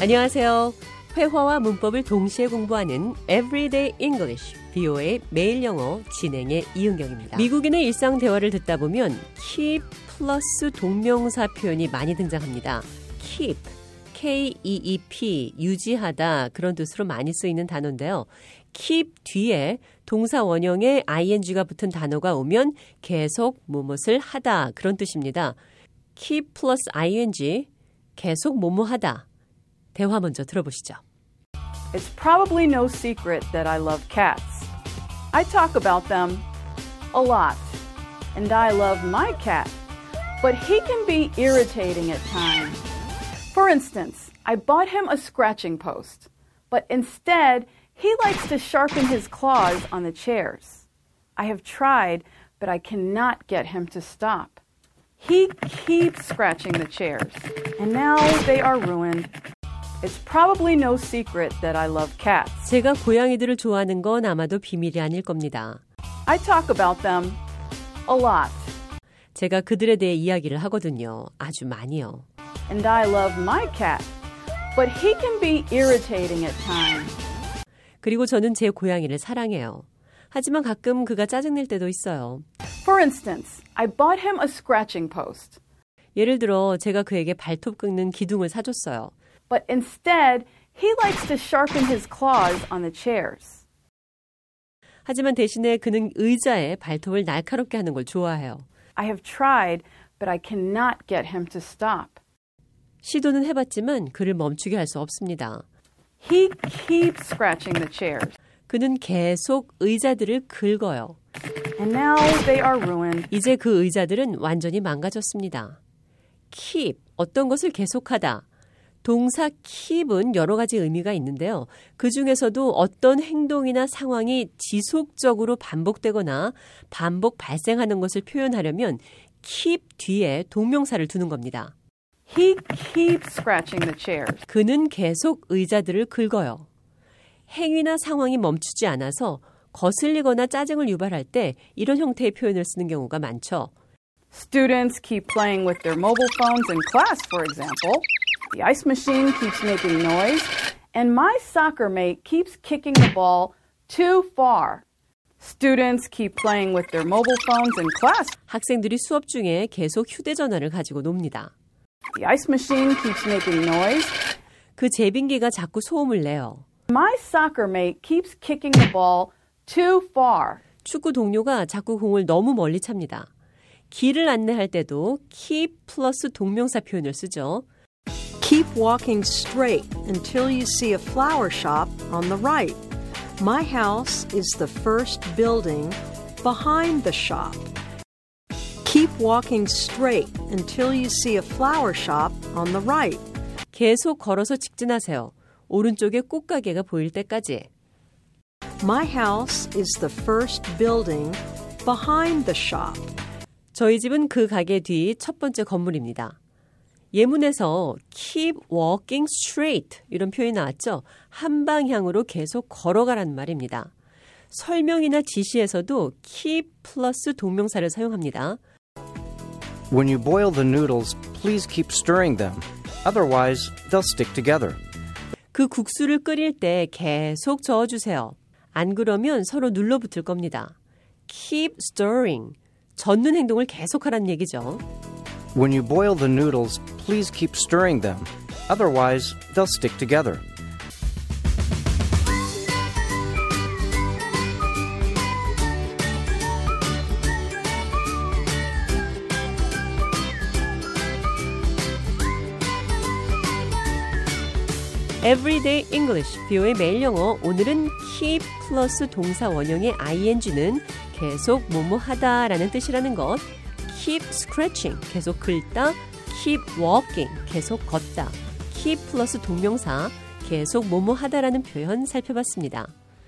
안녕하세요. 회화와 문법을 동시에 공부하는 Everyday English, BO의 매일 영어 진행의 이은경입니다. 미국인의 일상 대화를 듣다 보면 keep 플러스 동명사 표현이 많이 등장합니다. keep, K-E-E-P, 유지하다 그런 뜻으로 많이 쓰이는 단어인데요. keep 뒤에 동사 원형에 ing가 붙은 단어가 오면 계속 무엇을 하다 그런 뜻입니다. keep 플러스 ing, 계속 뭐뭐 하다. 대화 먼저 들어보시죠. It's probably no secret that I love cats. I talk about them a lot, and I love my cat, but he can be irritating at times. For instance, I bought him a scratching post, but instead, he likes to sharpen his claws on the chairs. I have tried, but I cannot get him to stop. He keeps scratching the chairs, and now they are ruined. It's probably no secret that I love cats. 제가 고양이들을 좋아하는 건 아마도 비밀이 아닐 겁니다. I talk about them a lot, 제가 그들에 대해 이야기를 하거든요. 아주 많이요. and I love my cat, but he can be irritating at times. 그리고 저는 제 고양이를 사랑해요. 하지만 가끔 그가 짜증낼 때도 있어요. For instance, I bought him a scratching post, 예를 들어 제가 그에게 발톱 긁는 기둥을 사줬어요. But instead, he likes to sharpen his claws on the chairs. 하지만 대신에 그는 의자에 발톱을 날카롭게 하는 걸 좋아해요. I have tried, but I cannot get him to stop. 시도는 해봤지만 그를 멈추게 할 수 없습니다. He keeps scratching the chairs, 그는 계속 의자들을 긁어요. and now they are ruined. 이제 그 의자들은 완전히 망가졌습니다. keep, 어떤 것을 계속하다. 동사 keep은 여러 가지 의미가 있는데요. 그 중에서도 어떤 행동이나 상황이 지속적으로 반복되거나 반복 발생하는 것을 표현하려면 keep 뒤에 동명사를 두는 겁니다. He keeps scratching the chairs. 그는 계속 의자들을 긁어요. 행위나 상황이 멈추지 않아서 거슬리거나 짜증을 유발할 때 이런 형태의 표현을 쓰는 경우가 많죠. Students keep playing with their mobile phones in class, for example. The ice machine keeps making noise, and my soccer mate keeps kicking the ball too far. Students keep playing with their mobile phones in class. 학생들이 수업 중에 계속 휴대전화를 가지고 놉니다. The ice machine keeps making noise. 그 제빙기가 자꾸 소음을 내요. My soccer mate keeps kicking the ball too far. 축구 동료가 자꾸 공을 너무 멀리 찹니다. 길을 안내할 때도 keep 플러스 동명사 표현을 쓰죠. Keep walking straight until you see a flower shop on the right. My house is the first building behind the shop. Keep walking straight until you see a flower shop on the right. 계속 걸어서 직진하세요. 오른쪽에 꽃가게가 보일 때까지. My house is the first building behind the shop. 저희 집은 그 가게 뒤 첫 번째 건물입니다. 예문에서 keep walking straight 이런 표현이 나왔죠. 한 방향으로 계속 걸어가라는 말입니다. 설명이나 지시에서도 keep 플러스 동명사를 사용합니다. When you boil the noodles, please keep stirring them. Otherwise, they'll stick together. 그 국수를 끓일 때 계속 저어 주세요. 안 그러면 서로 눌러붙을 겁니다. keep stirring. 젓는 행동을 계속하라는 얘기죠. When you boil the noodles, please keep stirring them. Otherwise, they'll stick together. Everyday English, 비오의 매일 영어. 오늘은 keep 플러스 동사 원형의 ing는 계속 뭐뭐 하다라는 뜻이라는 것. keep scratching, 계속 긁다. keep walking, 계속 걷다. keep 플러스 동명사, 계속 뭐뭐 하다라는 표현 살펴봤습니다.